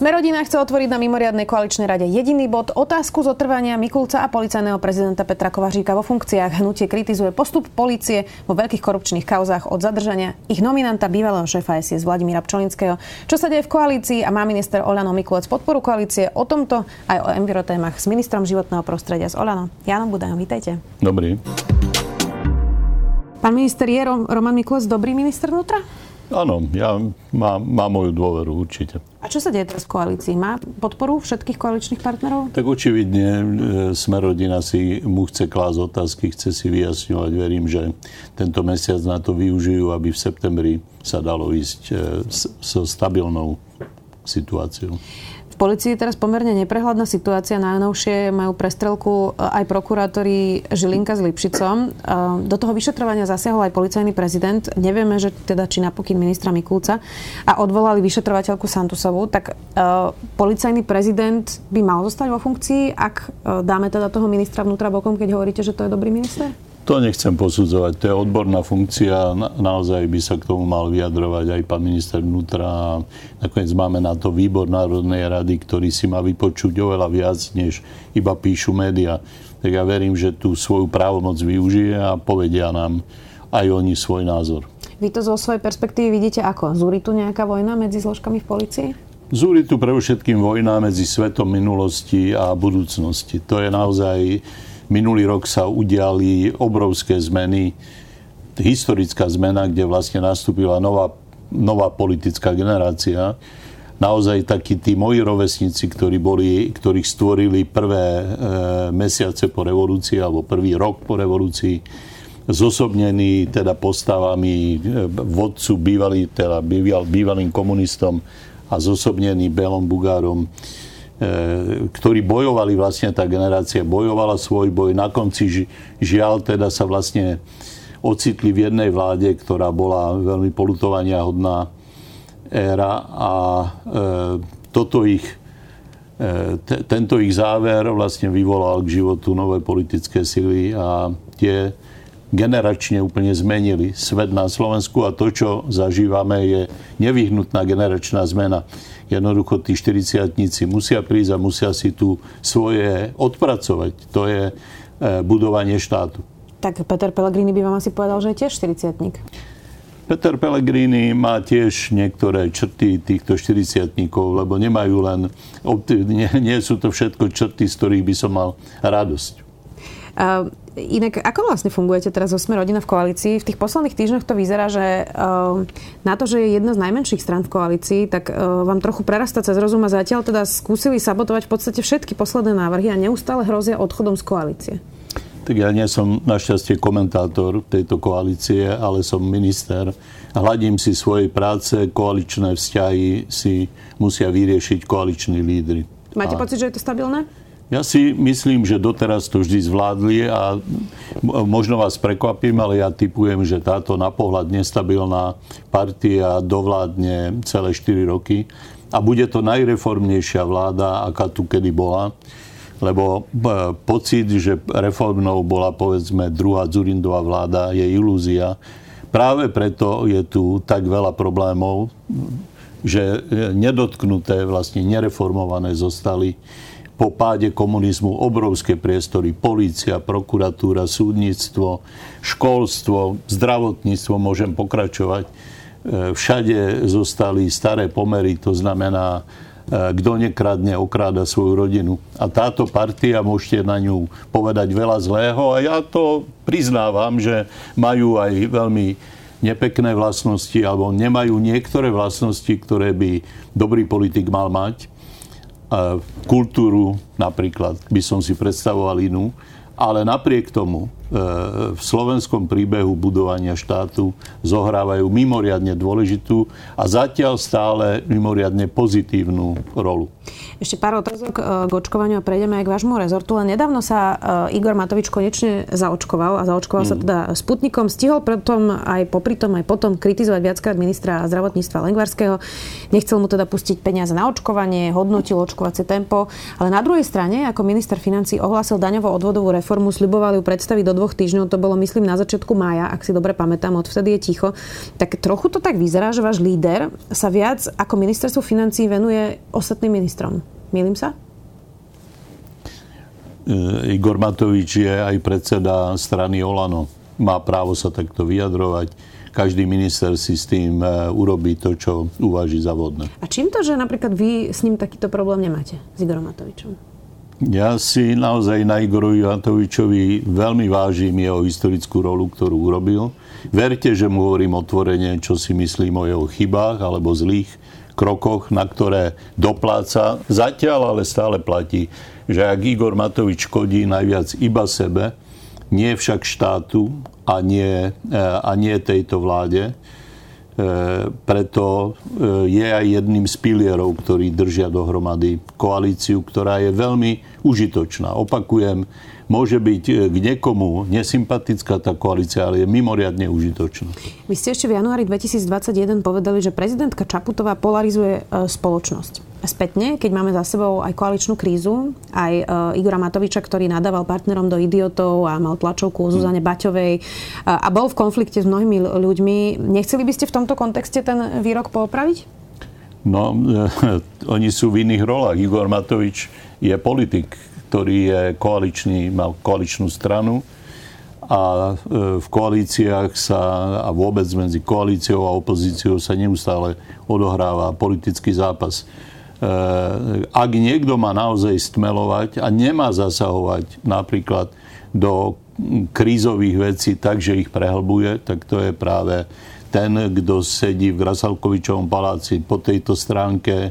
Smerodina chce otvoriť na mimoriadnej koaličnej rade jediný bod otázku zotrvania Mikulca a policajného prezidenta Petra Kovaříka vo funkciách. Hnutie kritizuje postup policie vo veľkých korupčných kauzách od zadržania ich nominanta bývalého šéfa SIS Vladimíra Pčolinského. Čo sa deje v koalícii a má minister Olano Mikulec podporu koalície o tomto aj o envirotémach s ministrom životného prostredia z Olano. Janom Budajom, vítajte. Dobrý. Pán minister, je Roman Mikulec dobrý minister vnútra? Áno, ja má, má moju dôveru určite. A čo sa deje teraz v koalícii? Má podporu všetkých koaličných partnerov? Tak očividne e, Smerodina si mu chce klásť otázky, chce si vyjasňovať. Verím, že tento mesiac na to využijú, aby v septembri sa dalo ísť e, so stabilnou situáciou policii je teraz pomerne neprehľadná situácia. Najnovšie majú prestrelku e, aj prokurátori Žilinka s Lipšicom. E, do toho vyšetrovania zasiahol aj policajný prezident. Nevieme, že teda či napokyn ministra Mikulca a odvolali vyšetrovateľku Santusovú. Tak uh, policajný prezident by mal zostať vo funkcii, ak dáme teda toho ministra vnútra bokom, keď hovoríte, že to je dobrý minister? To nechcem posudzovať. To je odborná funkcia. Na, naozaj by sa k tomu mal vyjadrovať aj pán minister vnútra. Nakoniec máme na to výbor Národnej rady, ktorý si má vypočuť oveľa viac, než iba píšu média. Tak ja verím, že tú svoju právomoc využije a povedia nám aj oni svoj názor. Vy to zo svojej perspektívy vidíte ako? Zúri tu nejaká vojna medzi zložkami v policii? Zúri tu pre všetkým vojna medzi svetom minulosti a budúcnosti. To je naozaj Minulý rok sa udiali obrovské zmeny, historická zmena, kde vlastne nastúpila nová, nová politická generácia. Naozaj takí tí moji rovesníci, ktorí boli, ktorých stvorili prvé e, mesiace po revolúcii alebo prvý rok po revolúcii, zosobnení teda postavami e, vodcu bývalý, teda býval, bývalým komunistom a zosobnený Belom Bugárom ktorí bojovali vlastne, tá generácia bojovala svoj boj. Na konci žiaľ teda sa vlastne ocitli v jednej vláde, ktorá bola veľmi polutovania hodná éra a e, toto ich, e, te, tento ich záver vlastne vyvolal k životu nové politické sily a tie generačne úplne zmenili svet na Slovensku a to, čo zažívame, je nevyhnutná generačná zmena. Jednoducho tí 40 musia prísť a musia si tu svoje odpracovať. To je e, budovanie štátu. Tak Peter Pellegrini by vám asi povedal, že je tiež 40 Peter Pellegrini má tiež niektoré črty týchto 40 lebo nemajú len, nie, nie sú to všetko črty, z ktorých by som mal radosť. Uh, inak, ako vlastne fungujete teraz zo Sme rodina v koalícii? V tých posledných týždňoch to vyzerá, že uh, na to, že je jedna z najmenších stran v koalícii, tak uh, vám trochu prerastá cez rozum a zatiaľ teda skúsili sabotovať v podstate všetky posledné návrhy a neustále hrozia odchodom z koalície. Tak ja nie som našťastie komentátor tejto koalície, ale som minister. Hladím si svojej práce, koaličné vzťahy si musia vyriešiť koaliční lídry. Máte a... pocit, že je to stabilné? Ja si myslím, že doteraz to vždy zvládli a možno vás prekvapím, ale ja typujem, že táto na pohľad nestabilná partia dovládne celé 4 roky a bude to najreformnejšia vláda, aká tu kedy bola lebo e, pocit, že reformnou bola povedzme druhá Zurindová vláda, je ilúzia. Práve preto je tu tak veľa problémov, že nedotknuté, vlastne nereformované zostali po páde komunizmu obrovské priestory. Polícia, prokuratúra, súdnictvo, školstvo, zdravotníctvo, môžem pokračovať. E, všade zostali staré pomery, to znamená, e, kto nekradne, okráda svoju rodinu. A táto partia, môžete na ňu povedať veľa zlého a ja to priznávam, že majú aj veľmi nepekné vlastnosti alebo nemajú niektoré vlastnosti, ktoré by dobrý politik mal mať kultúru napríklad by som si predstavoval inú, ale napriek tomu v slovenskom príbehu budovania štátu zohrávajú mimoriadne dôležitú a zatiaľ stále mimoriadne pozitívnu rolu. Ešte pár otázok e, k očkovaniu a prejdeme aj k vášmu rezortu. Len nedávno sa e, Igor Matovič konečne zaočkoval a zaočkoval mm. sa teda Sputnikom. Stihol pretom aj popri tom aj potom kritizovať viackrát ministra zdravotníctva Lengvarského. Nechcel mu teda pustiť peniaze na očkovanie, hodnotil očkovacie tempo. Ale na druhej strane, ako minister financí ohlásil daňovo-odvodovú reformu, sliboval ju predstaviť do dvoch týždňov. To bolo, myslím, na začiatku mája, ak si dobre pamätám, odvtedy je ticho. Tak trochu to tak vyzerá, že váš líder sa viac ako ministerstvo financí venuje ostatným ministrom. Milím sa? E, Igor Matovič je aj predseda strany Olano. Má právo sa takto vyjadrovať. Každý minister si s tým e, urobí to, čo uváži za vodné. A čím to, že napríklad vy s ním takýto problém nemáte, s Igorom Matovičom? Ja si naozaj na Igorovi Matovičovi veľmi vážim jeho historickú rolu, ktorú urobil. Verte, že mu hovorím otvorene, čo si myslím o jeho chybách alebo zlých krokoch, na ktoré dopláca. Zatiaľ ale stále platí, že ak Igor Matovič škodí najviac iba sebe, nie však štátu a nie, e, a nie tejto vláde, e, preto e, je aj jedným z pilierov, ktorí držia dohromady koalíciu, ktorá je veľmi užitočná. Opakujem, môže byť e, k niekomu nesympatická tá koalícia, ale je mimoriadne užitočná. Vy ste ešte v januári 2021 povedali, že prezidentka Čaputová polarizuje e, spoločnosť. Spätne, keď máme za sebou aj koaličnú krízu, aj e, Igora Matoviča, ktorý nadával partnerom do idiotov a mal tlačovku o Zuzane Baťovej a bol v konflikte s mnohými ľuďmi, nechceli by ste v tomto kontexte ten výrok poopraviť? No, oni sú v iných rolách. Igor Matovič je politik, ktorý je koaličný, mal koaličnú stranu a e, v koalíciách sa a vôbec medzi koalíciou a opozíciou sa neustále odohráva politický zápas. E, ak niekto má naozaj stmelovať a nemá zasahovať napríklad do krízových vecí tak, že ich prehlbuje, tak to je práve ten, kto sedí v Grasalkovičovom paláci po tejto stránke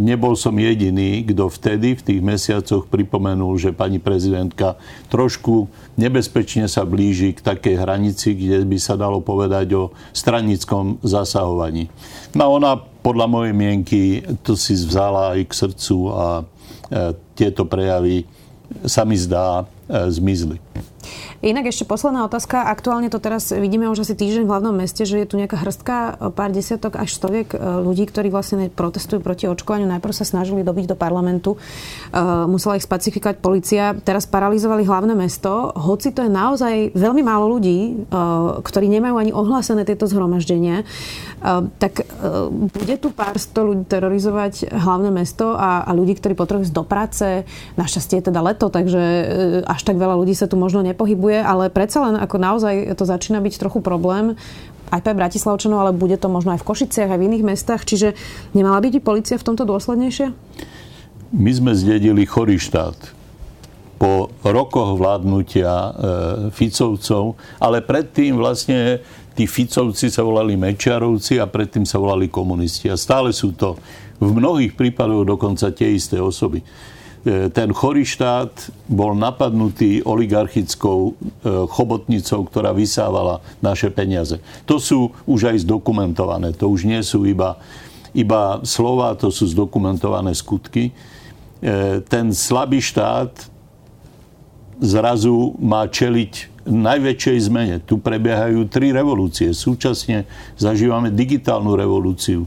nebol som jediný, kto vtedy v tých mesiacoch pripomenul, že pani prezidentka trošku nebezpečne sa blíži k takej hranici, kde by sa dalo povedať o stranickom zasahovaní. No ona podľa mojej mienky to si vzala aj k srdcu a eh, tieto prejavy sa mi zdá eh, zmizli. Inak ešte posledná otázka. Aktuálne to teraz vidíme už asi týždeň v hlavnom meste, že je tu nejaká hrstka, pár desiatok až stoviek e, ľudí, ktorí vlastne protestujú proti očkovaniu. Najprv sa snažili dobiť do parlamentu. E, musela ich spacifikovať policia. Teraz paralizovali hlavné mesto. Hoci to je naozaj veľmi málo ľudí, e, ktorí nemajú ani ohlásené tieto zhromaždenia, tak bude tu pár sto ľudí terorizovať hlavné mesto a, a ľudí, ktorí potrebujú do práce. Našťastie je teda leto, takže až tak veľa ľudí sa tu možno nepohybuje funguje, ale predsa len ako naozaj to začína byť trochu problém aj pre Bratislavčanov, ale bude to možno aj v Košiciach, aj v iných mestách. Čiže nemala byť policia v tomto dôslednejšia? My sme zdedili chorý štát po rokoch vládnutia e, Ficovcov, ale predtým vlastne tí Ficovci sa volali Mečiarovci a predtým sa volali komunisti. A stále sú to v mnohých prípadoch dokonca tie isté osoby. E, ten chorý štát bol napadnutý oligarchickou e, chobotnicou, ktorá vysávala naše peniaze. To sú už aj zdokumentované. To už nie sú iba, iba slova, to sú zdokumentované skutky. E, ten slabý štát zrazu má čeliť najväčšej zmene. Tu prebiehajú tri revolúcie. Súčasne zažívame digitálnu revolúciu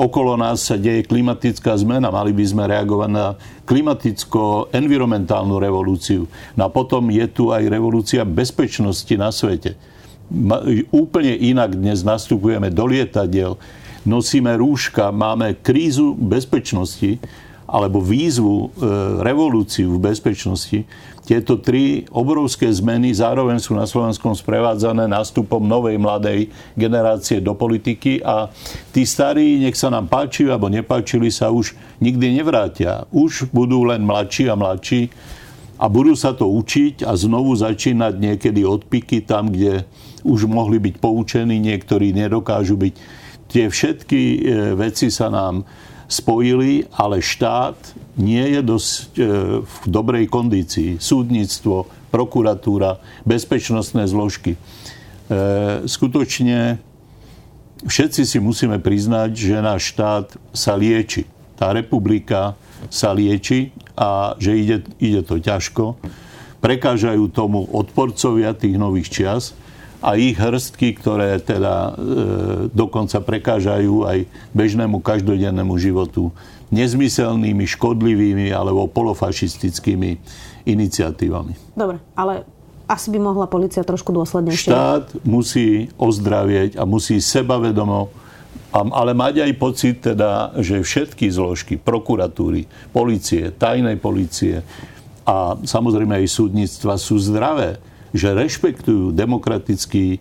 okolo nás sa deje klimatická zmena. Mali by sme reagovať na klimaticko-environmentálnu revolúciu. No a potom je tu aj revolúcia bezpečnosti na svete. Úplne inak dnes nastupujeme do lietadiel, nosíme rúška, máme krízu bezpečnosti alebo výzvu, e, revolúciu v bezpečnosti, tieto tri obrovské zmeny zároveň sú na Slovenskom sprevádzané nástupom novej mladej generácie do politiky a tí starí, nech sa nám páči alebo nepáčili sa, už nikdy nevrátia. Už budú len mladší a mladší a budú sa to učiť a znovu začínať niekedy odpiky tam, kde už mohli byť poučení, niektorí nedokážu byť. Tie všetky e, veci sa nám spojili, ale štát nie je dosť e, v dobrej kondícii. Súdnictvo, prokuratúra, bezpečnostné zložky. E, skutočne všetci si musíme priznať, že náš štát sa lieči. Tá republika sa lieči a že ide, ide to ťažko. Prekážajú tomu odporcovia tých nových čias a ich hrstky, ktoré teda e, dokonca prekážajú aj bežnému každodennému životu nezmyselnými, škodlivými alebo polofašistickými iniciatívami. Dobre, ale asi by mohla policia trošku dôslednejšie. Štát musí ozdravieť a musí sebavedomo ale mať aj pocit teda, že všetky zložky, prokuratúry, policie, tajnej policie a samozrejme aj súdnictva sú zdravé, že rešpektujú demokratický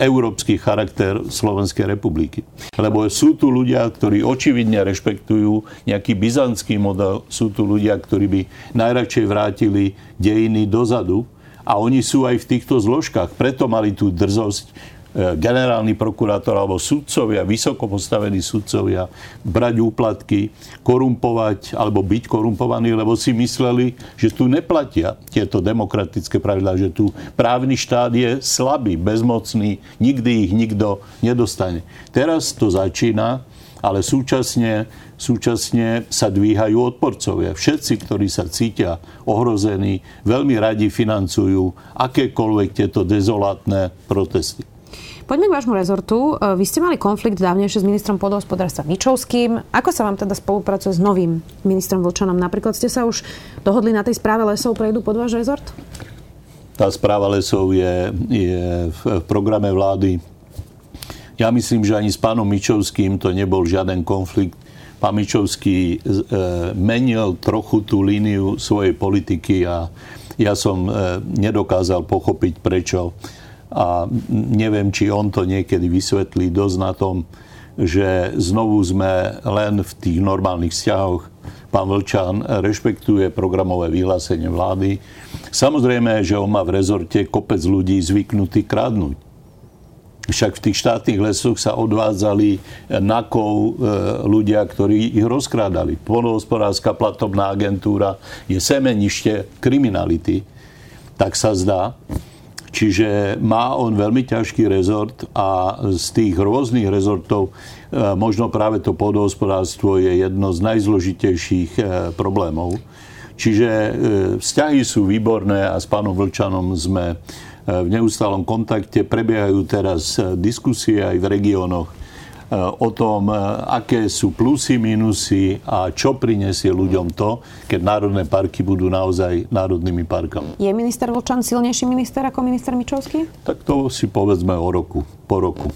európsky charakter Slovenskej republiky. Lebo sú tu ľudia, ktorí očividne rešpektujú nejaký byzantský model, sú tu ľudia, ktorí by najradšej vrátili dejiny dozadu a oni sú aj v týchto zložkách. Preto mali tú drzosť generálny prokurátor alebo sudcovia, vysoko postavení sudcovia, brať úplatky, korumpovať alebo byť korumpovaní, lebo si mysleli, že tu neplatia tieto demokratické pravidlá, že tu právny štát je slabý, bezmocný, nikdy ich nikto nedostane. Teraz to začína, ale súčasne, súčasne sa dvíhajú odporcovia. Všetci, ktorí sa cítia ohrození, veľmi radi financujú akékoľvek tieto dezolátne protesty. Poďme k vášmu rezortu. E, vy ste mali konflikt dávnejšie s ministrom podhospodárstva Mičovským. Ako sa vám teda spolupracuje s novým ministrom Vlčanom? Napríklad ste sa už dohodli na tej správe lesov, prejdú pod váš rezort? Tá správa lesov je, je v programe vlády. Ja myslím, že ani s pánom Mičovským to nebol žiaden konflikt. Pán Mičovský e, menil trochu tú líniu svojej politiky a ja som e, nedokázal pochopiť, prečo a neviem, či on to niekedy vysvetlí dosť na tom, že znovu sme len v tých normálnych vzťahoch. Pán Vlčan rešpektuje programové vyhlásenie vlády. Samozrejme, že on má v rezorte kopec ľudí zvyknutý kradnúť. Však v tých štátnych lesoch sa odvádzali nakov e, ľudia, ktorí ich rozkrádali. Podohospodárska platobná agentúra je semenište kriminality. Tak sa zdá. Čiže má on veľmi ťažký rezort a z tých rôznych rezortov e, možno práve to podhospodárstvo je jedno z najzložitejších e, problémov. Čiže e, vzťahy sú výborné a s pánom Vlčanom sme v neustálom kontakte. Prebiehajú teraz diskusie aj v regiónoch o tom, aké sú plusy, minusy a čo prinesie ľuďom to, keď národné parky budú naozaj národnými parkami. Je minister Vlčan silnejší minister ako minister Mičovský? Tak to si povedzme o roku, po roku.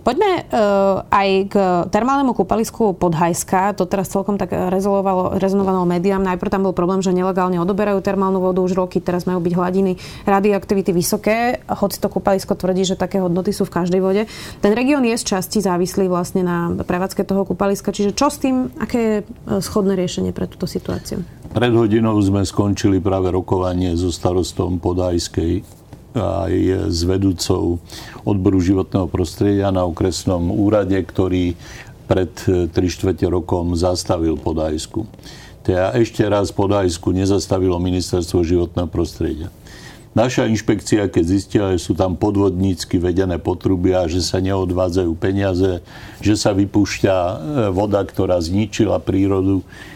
Poďme uh, aj k termálnemu kúpalisku Podhajska. To teraz celkom tak rezonovalo médiám. Najprv tam bol problém, že nelegálne odoberajú termálnu vodu už roky. Teraz majú byť hladiny radioaktivity vysoké. Hoci to kúpalisko tvrdí, že také hodnoty sú v každej vode. Ten región je z časti závislý vlastne na prevádzke toho kúpaliska. Čiže čo s tým? Aké je schodné riešenie pre túto situáciu? Pred hodinou sme skončili práve rokovanie so starostom Podajskej aj s vedúcou odboru životného prostredia na okresnom úrade, ktorý pred 3 čtvrte rokom zastavil Podajsku. Teda ešte raz Podajsku nezastavilo ministerstvo životného prostredia. Naša inšpekcia, keď zistila, že sú tam podvodnícky vedené potrubia, že sa neodvádzajú peniaze, že sa vypúšťa e, voda, ktorá zničila prírodu, E,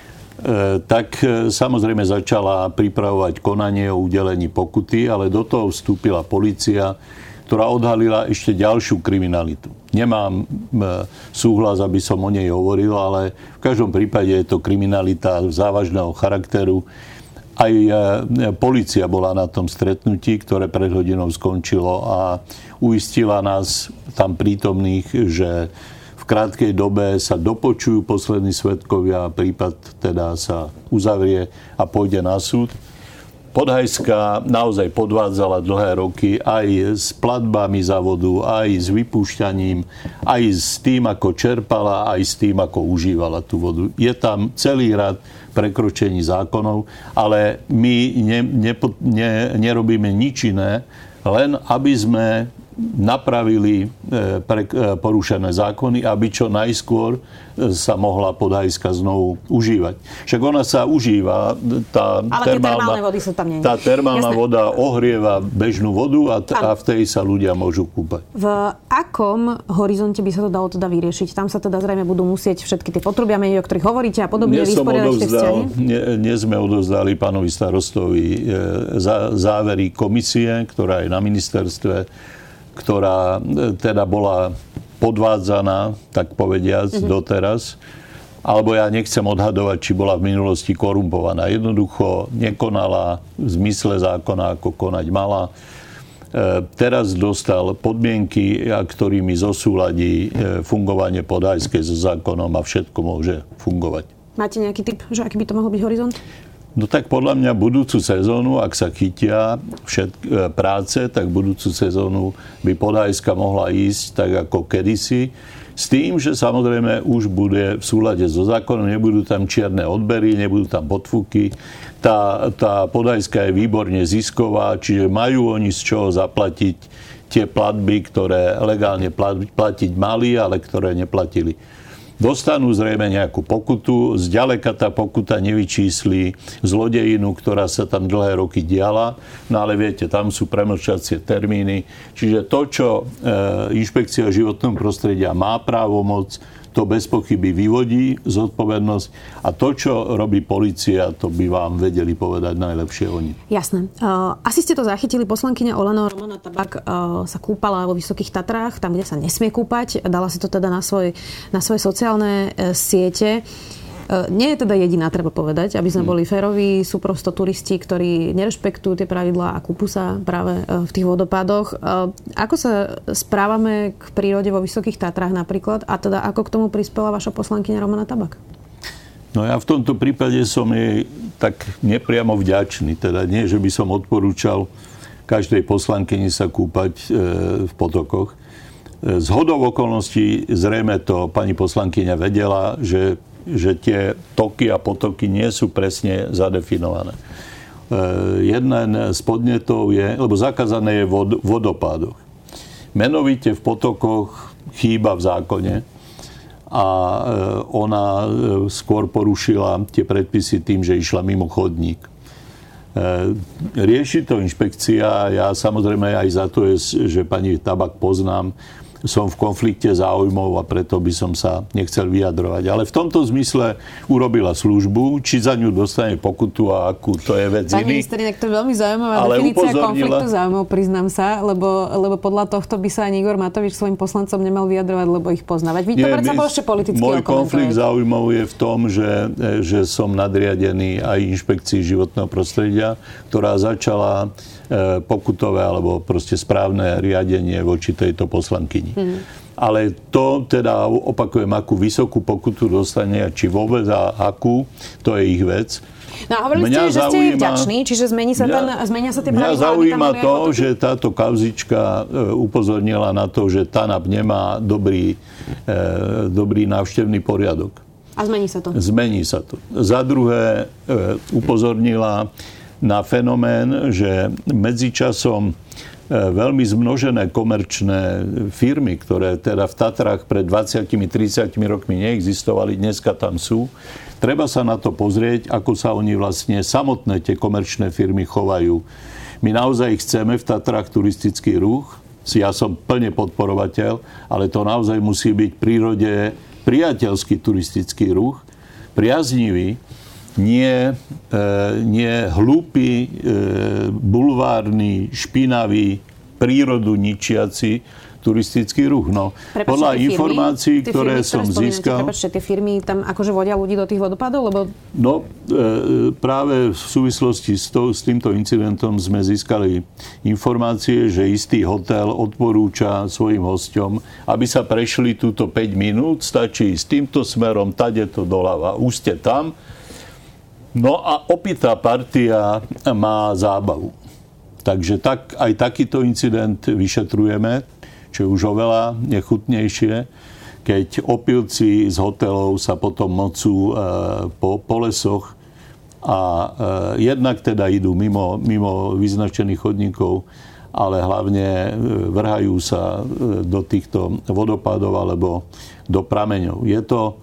tak e, samozrejme začala pripravovať konanie o udelení pokuty, ale do toho vstúpila policia, ktorá odhalila ešte ďalšiu kriminalitu. Nemám e, súhlas, aby som o nej hovoril, ale v každom prípade je to kriminalita závažného charakteru. Aj policia bola na tom stretnutí, ktoré pred hodinou skončilo a uistila nás tam prítomných, že v krátkej dobe sa dopočujú poslední svetkovia prípad teda sa uzavrie a pôjde na súd. Podhajská naozaj podvádzala dlhé roky aj s platbami za vodu, aj s vypúšťaním, aj s tým, ako čerpala, aj s tým, ako užívala tú vodu. Je tam celý rad prekročení zákonov, ale my ne, ne, ne, nerobíme nič iné, len aby sme napravili pre, porušené zákony, aby čo najskôr sa mohla podajska znovu užívať. Však ona sa užíva, tá Ale termálna, vody sú tam nie. Tá termálna Jasné. voda ohrieva bežnú vodu a, t- a v tej sa ľudia môžu kúpať. V akom horizonte by sa to dalo teda vyriešiť? Tam sa teda zrejme budú musieť všetky tie potrubia meniť, o ktorých hovoríte a podobne vysporiadať tie vzťahy? Nie, nie sme odovzdali pánovi starostovi e, závery komisie, ktorá je na ministerstve, ktorá e, teda bola podvádzaná, tak povediac, mm-hmm. doteraz. Alebo ja nechcem odhadovať, či bola v minulosti korumpovaná. Jednoducho nekonala v zmysle zákona, ako konať mala. E, teraz dostal podmienky, ktorými zosúladí e, fungovanie podajskej so zákonom a všetko môže fungovať. Máte nejaký typ, že aký by to mohol byť horizont? No tak podľa mňa budúcu sezónu, ak sa chytia všetk- e, práce, tak budúcu sezónu by Podajska mohla ísť tak ako kedysi. S tým, že samozrejme už bude v súlade so zákonom, nebudú tam čierne odbery, nebudú tam podfuky. Tá, tá Podajska je výborne zisková, čiže majú oni z čoho zaplatiť tie platby, ktoré legálne platiť mali, ale ktoré neplatili dostanú zrejme nejakú pokutu. Zďaleka tá pokuta nevyčísli zlodejinu, ktorá sa tam dlhé roky diala. No ale viete, tam sú premlčacie termíny. Čiže to, čo e, Inšpekcia životného prostredia má právomoc, to bez pochyby vyvodí zodpovednosť a to, čo robí policia, to by vám vedeli povedať najlepšie oni. Jasné. Uh, asi ste to zachytili. Poslankyňa Olano Romana Tabak uh, sa kúpala vo Vysokých Tatrách, tam, kde sa nesmie kúpať. Dala si to teda na, svoj, na svoje sociálne uh, siete. E, nie je teda jediná, treba povedať, aby sme hmm. boli féroví. Sú prosto turisti, ktorí nerešpektujú tie pravidlá a kúpu sa práve e, v tých vodopádoch. E, ako sa správame k prírode vo Vysokých Tatrách napríklad a teda ako k tomu prispela vaša poslankyňa Romana Tabak? No ja v tomto prípade som jej tak nepriamo vďačný. Teda nie, že by som odporúčal každej poslankyni sa kúpať v potokoch. Z hodov okolností zrejme to pani poslankyňa vedela, že že tie toky a potoky nie sú presne zadefinované. E, jeden z podnetov je, lebo zakázané je v vodopádoch. Menovite v potokoch chýba v zákone a e, ona e, skôr porušila tie predpisy tým, že išla mimo chodník. Rieši to inšpekcia. Ja samozrejme aj za to, je, že pani Tabak poznám, som v konflikte záujmov a preto by som sa nechcel vyjadrovať. Ale v tomto zmysle urobila službu, či za ňu dostane pokutu a akú, to je vec Pani ministrine, to je veľmi zaujímavá Ale definícia upozornila... konfliktu záujmov, priznám sa, lebo, lebo podľa tohto by sa ani Igor Matovič svojim poslancom nemal vyjadrovať, lebo ich poznávať. Vy to predsa ešte politicky Môj konflikt záujmov je v tom, že, že som nadriadený aj inšpekcii životného prostredia, ktorá začala E, pokutové alebo proste správne riadenie voči tejto poslankyni. Hmm. Ale to teda opakujem, akú vysokú pokutu dostane, či vôbec a akú, to je ich vec. No a hovorili mňa ste, že ste vďační, čiže zmení sa ten, mňa, zmenia sa tie pravidlá? Mňa zaujíma to, že táto kauzička e, upozornila na to, že TANAP nemá dobrý, e, dobrý návštevný poriadok. A zmení sa to? Zmení sa to. Za druhé e, upozornila na fenomén, že medzičasom veľmi zmnožené komerčné firmy, ktoré teda v Tatrách pred 20-30 rokmi neexistovali, dneska tam sú. Treba sa na to pozrieť, ako sa oni vlastne samotné tie komerčné firmy chovajú. My naozaj chceme v Tatrách turistický ruch, ja som plne podporovateľ, ale to naozaj musí byť v prírode priateľský turistický ruch, priaznivý, nie, e, nie hlúpy, e, bulvárny, špinavý, prírodu ničiaci turistický ruch. No, Prepačte, podľa informácií, firmy, ktoré firmy, som ktoré získal... Prepačte, tie firmy tam akože vodia ľudí do tých vodopádov? Lebo... No, e, práve v súvislosti s, to, s týmto incidentom sme získali informácie, že istý hotel odporúča svojim hosťom, aby sa prešli túto 5 minút, stačí s týmto smerom, tade to doľava. Už ste tam, No a opitá partia má zábavu. Takže tak, aj takýto incident vyšetrujeme, čo je už oveľa nechutnejšie, keď opilci z hotelov sa potom mocú e, po, po lesoch a e, jednak teda idú mimo, mimo vyznačených chodníkov ale hlavne vrhajú sa do týchto vodopádov alebo do prameňov. Je to,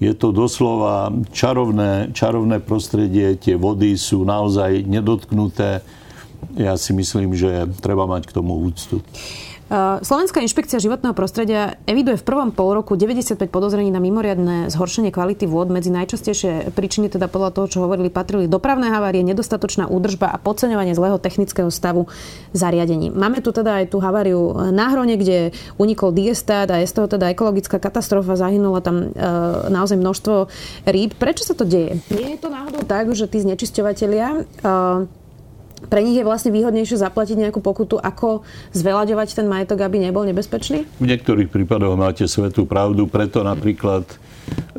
je to doslova čarovné, čarovné prostredie, tie vody sú naozaj nedotknuté. Ja si myslím, že treba mať k tomu úctu. Eh, Slovenská inšpekcia životného prostredia eviduje v prvom pol roku 95 podozrení na mimoriadne zhoršenie kvality vôd. Medzi najčastejšie príčiny teda podľa toho, čo hovorili, patrili dopravné havárie, nedostatočná údržba a podceňovanie zlého technického stavu zariadení. Máme tu teda aj tú haváriu na Hrone, kde unikol diestát a je z toho teda ekologická katastrofa, zahynula tam e, naozaj množstvo rýb. Prečo sa to deje? Nie je to náhodou tak, že tí znečisťovateľia e, pre nich je vlastne výhodnejšie zaplatiť nejakú pokutu, ako zveľaďovať ten majetok, aby nebol nebezpečný? V niektorých prípadoch máte svetú pravdu, preto napríklad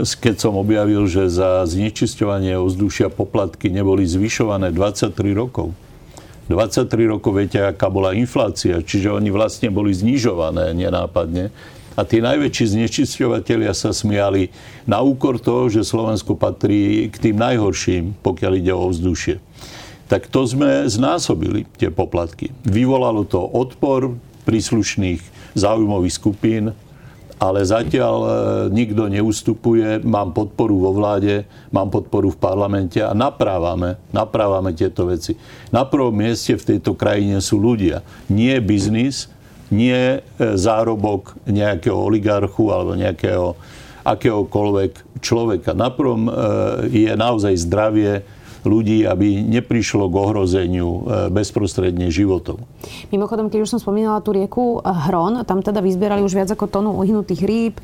keď som objavil, že za znečisťovanie ovzdušia poplatky neboli zvyšované 23 rokov. 23 rokov viete, aká bola inflácia, čiže oni vlastne boli znižované nenápadne. A tí najväčší znečisťovateľia sa smiali na úkor toho, že Slovensko patrí k tým najhorším, pokiaľ ide o ovzdušie tak to sme znásobili, tie poplatky. Vyvolalo to odpor príslušných záujmových skupín, ale zatiaľ e, nikto neustupuje. Mám podporu vo vláde, mám podporu v parlamente a naprávame, naprávame tieto veci. Na prvom mieste v tejto krajine sú ľudia. Nie biznis, nie e, zárobok nejakého oligarchu alebo nejakého akéhokoľvek človeka. Na prvom e, je naozaj zdravie ľudí, aby neprišlo k ohrozeniu e, bezprostredne životov. Mimochodom, keď už som spomínala tú rieku Hron, tam teda vyzbierali už viac ako tonu uhynutých rýb,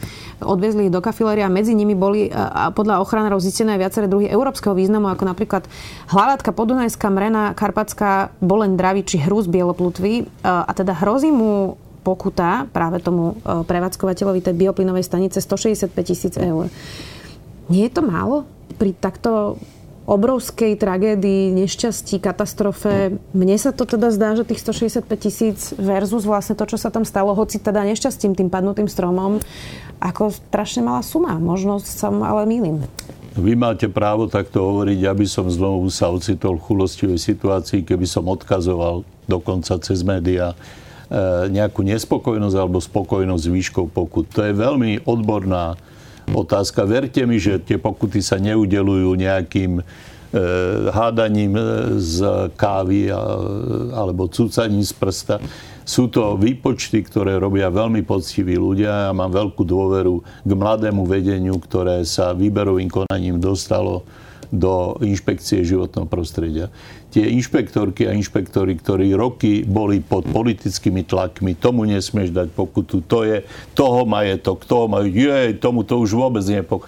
odvezli ich do kafiléria, medzi nimi boli a podľa ochranárov zistené aj viaceré druhy európskeho významu, ako napríklad hlavátka podunajská mrena, karpatská boleň dravy či hrúz bieloplutvy. E, a teda hrozí mu pokuta práve tomu e, prevádzkovateľovi tej bioplynovej stanice 165 tisíc eur. Nie je to málo pri takto obrovskej tragédii, nešťastí, katastrofe. Mne sa to teda zdá, že tých 165 tisíc versus vlastne to, čo sa tam stalo, hoci teda nešťastím tým padnutým stromom, ako strašne malá suma. Možno sa ale mýlim. Vy máte právo takto hovoriť, aby som znovu sa ocitol v chulostivej situácii, keby som odkazoval dokonca cez médiá e, nejakú nespokojnosť alebo spokojnosť s výškou pokut. To je veľmi odborná otázka. Verte mi, že tie pokuty sa neudelujú nejakým e, hádaním e, z kávy alebo cucaním z prsta. Sú to výpočty, ktoré robia veľmi poctiví ľudia. Ja mám veľkú dôveru k mladému vedeniu, ktoré sa výberovým konaním dostalo do inšpekcie životného prostredia. Tie inšpektorky a inšpektori, ktorí roky boli pod politickými tlakmi, tomu nesmieš dať pokutu, to je toho majetok, toho majú, je, tomu to už vôbec pokutu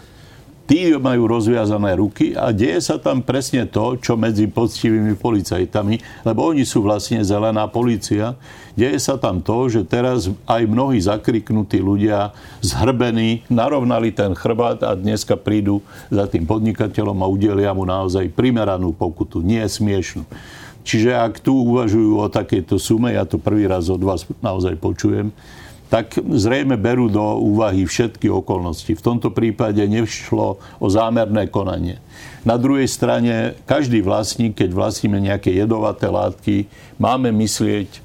tí majú rozviazané ruky a deje sa tam presne to, čo medzi poctivými policajtami, lebo oni sú vlastne zelená policia. Deje sa tam to, že teraz aj mnohí zakriknutí ľudia zhrbení narovnali ten chrbát a dneska prídu za tým podnikateľom a udelia mu naozaj primeranú pokutu, nie smiešnú. Čiže ak tu uvažujú o takejto sume, ja to prvý raz od vás naozaj počujem, tak zrejme berú do úvahy všetky okolnosti. V tomto prípade nešlo o zámerné konanie. Na druhej strane, každý vlastník, keď vlastníme nejaké jedovaté látky, máme myslieť e,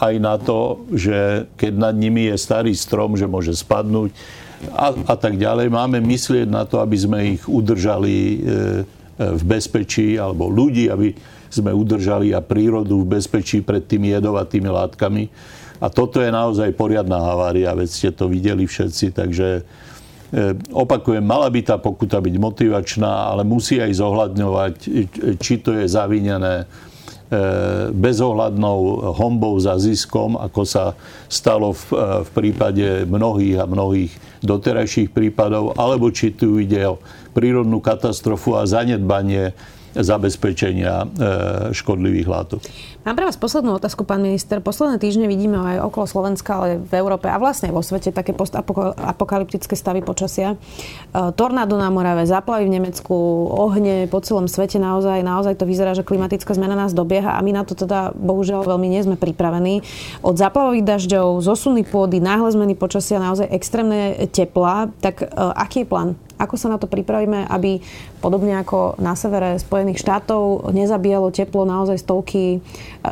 aj na to, že keď nad nimi je starý strom, že môže spadnúť a, a tak ďalej. Máme myslieť na to, aby sme ich udržali e, v bezpečí, alebo ľudí, aby sme udržali a prírodu v bezpečí pred tými jedovatými látkami. A toto je naozaj poriadna havária, veď ste to videli všetci, takže e, opakujem, mala by tá pokuta byť motivačná, ale musí aj zohľadňovať, či to je zavinené e, bezohľadnou hombou za ziskom, ako sa stalo v, e, v prípade mnohých a mnohých doterajších prípadov, alebo či tu ide o prírodnú katastrofu a zanedbanie zabezpečenia škodlivých látok. Mám pre vás poslednú otázku, pán minister. Posledné týždne vidíme aj okolo Slovenska, ale v Európe a vlastne vo svete také postapokalyptické stavy počasia. E, tornádo na Morave, záplavy v Nemecku, ohne po celom svete. Naozaj, naozaj to vyzerá, že klimatická zmena nás dobieha a my na to teda bohužiaľ veľmi nie sme pripravení. Od záplavových dažďov, zosuny pôdy, náhle zmeny počasia, naozaj extrémne tepla. Tak e, aký je plán? Ako sa na to pripravíme, aby podobne ako na severe Spojených štátov nezabíjalo teplo naozaj stovky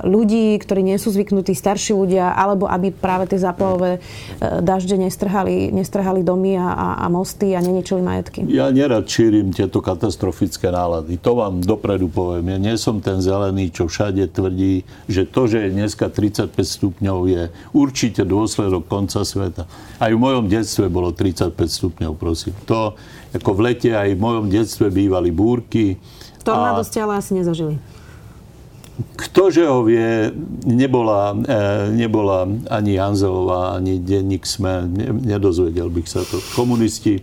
ľudí, ktorí nie sú zvyknutí, starší ľudia, alebo aby práve tie záplavové dažde nestrhali, nestrhali domy a, a, a mosty a neničili majetky? Ja nerad šírim tieto katastrofické nálady. To vám dopredu poviem. Ja nie som ten zelený, čo všade tvrdí, že to, že je dneska 35 stupňov, je určite dôsledok konca sveta. Aj v mojom detstve bolo 35 stupňov, prosím. To, ako v lete aj v mojom detstve bývali búrky. Tornádo ste ale asi nezažili. Ktože ho vie, nebola, e, nebola ani Hanzelová, ani denník sme, nedozvedel bych sa to. Komunisti e,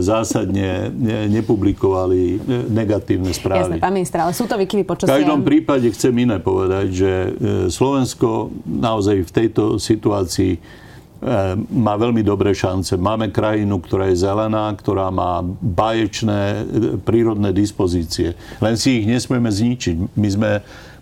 zásadne nepublikovali e, negatívne správy. Jasné, pán minister, ale sú to vykyvy počasia. V každom prípade chcem iné povedať, že Slovensko naozaj v tejto situácii má veľmi dobré šance. Máme krajinu, ktorá je zelená, ktorá má báječné prírodné dispozície. Len si ich nesmieme zničiť. My sme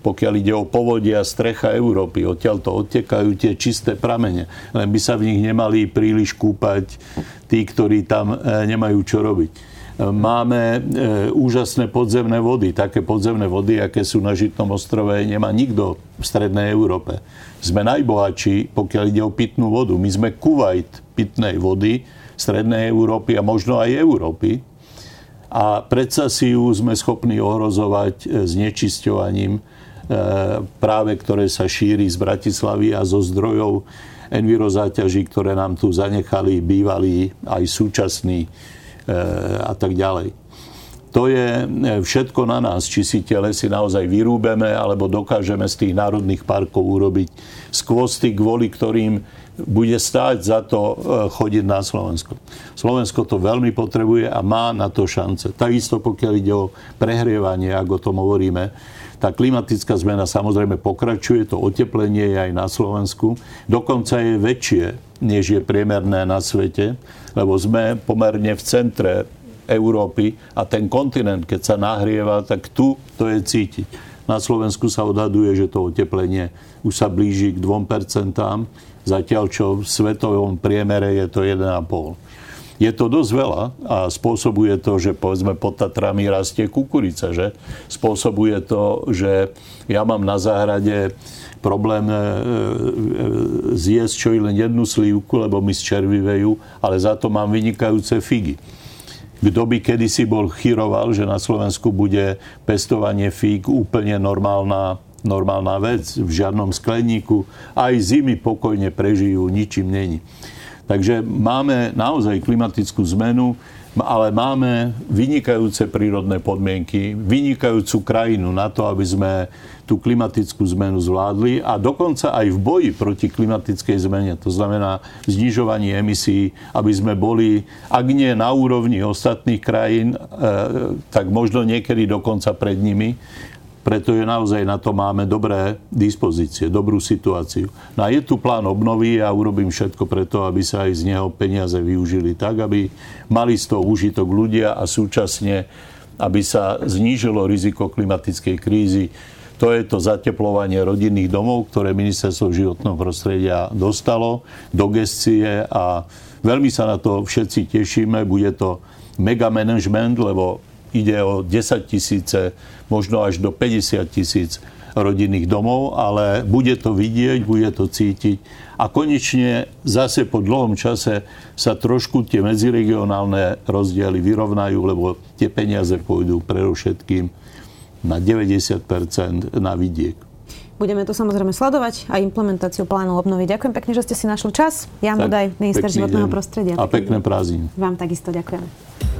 pokiaľ ide o povodia strecha Európy. Odtiaľ to odtekajú tie čisté pramene. Len by sa v nich nemali príliš kúpať tí, ktorí tam e, nemajú čo robiť. E, máme e, úžasné podzemné vody. Také podzemné vody, aké sú na Žitnom ostrove, nemá nikto v Strednej Európe. Sme najbohatší, pokiaľ ide o pitnú vodu. My sme Kuwait pitnej vody Strednej Európy a možno aj Európy. A predsa si ju sme schopní ohrozovať znečisťovaním E, práve ktoré sa šíri z Bratislavy a zo zdrojov envirozáťaží, ktoré nám tu zanechali bývalí aj súčasní e, a tak ďalej. To je e, všetko na nás, či si tie lesy naozaj vyrúbeme, alebo dokážeme z tých národných parkov urobiť skvosty, kvôli ktorým bude stáť za to chodiť na Slovensko. Slovensko to veľmi potrebuje a má na to šance. Takisto pokiaľ ide o prehrievanie, ako o tom hovoríme, tá klimatická zmena samozrejme pokračuje, to oteplenie je aj na Slovensku. Dokonca je väčšie, než je priemerné na svete, lebo sme pomerne v centre Európy a ten kontinent, keď sa nahrieva, tak tu to je cítiť. Na Slovensku sa odhaduje, že to oteplenie už sa blíži k 2%, zatiaľ čo v svetovom priemere je to 1,5%. Je to dosť veľa a spôsobuje to, že povedzme pod Tatrami rastie kukurica, že? Spôsobuje to, že ja mám na záhrade problém e, e, zjesť čo i len jednu slívku, lebo mi zčervivejú, ale za to mám vynikajúce figy. Kto by kedysi bol chyroval, že na Slovensku bude pestovanie fíg úplne normálna, normálna vec, v žiadnom skleníku, aj zimy pokojne prežijú, ničím není. Takže máme naozaj klimatickú zmenu, ale máme vynikajúce prírodné podmienky, vynikajúcu krajinu na to, aby sme tú klimatickú zmenu zvládli a dokonca aj v boji proti klimatickej zmene, to znamená znižovanie emisí, aby sme boli, ak nie na úrovni ostatných krajín, e, tak možno niekedy dokonca pred nimi, preto je naozaj na to máme dobré dispozície, dobrú situáciu. No a je tu plán obnovy a urobím všetko preto, aby sa aj z neho peniaze využili tak, aby mali z toho užitok ľudia a súčasne, aby sa znížilo riziko klimatickej krízy. To je to zateplovanie rodinných domov, ktoré ministerstvo životného prostredia dostalo do gestie a veľmi sa na to všetci tešíme. Bude to mega management, lebo ide o 10 tisíce, možno až do 50 tisíc rodinných domov, ale bude to vidieť, bude to cítiť. A konečne zase po dlhom čase sa trošku tie medziregionálne rozdiely vyrovnajú, lebo tie peniaze pôjdu predovšetkým na 90% na vidiek. Budeme to samozrejme sledovať a implementáciu plánu obnovy. Ďakujem pekne, že ste si našli čas. Jan Budaj, minister životného deň. prostredia. A pekné prázdniny. Vám takisto ďakujem.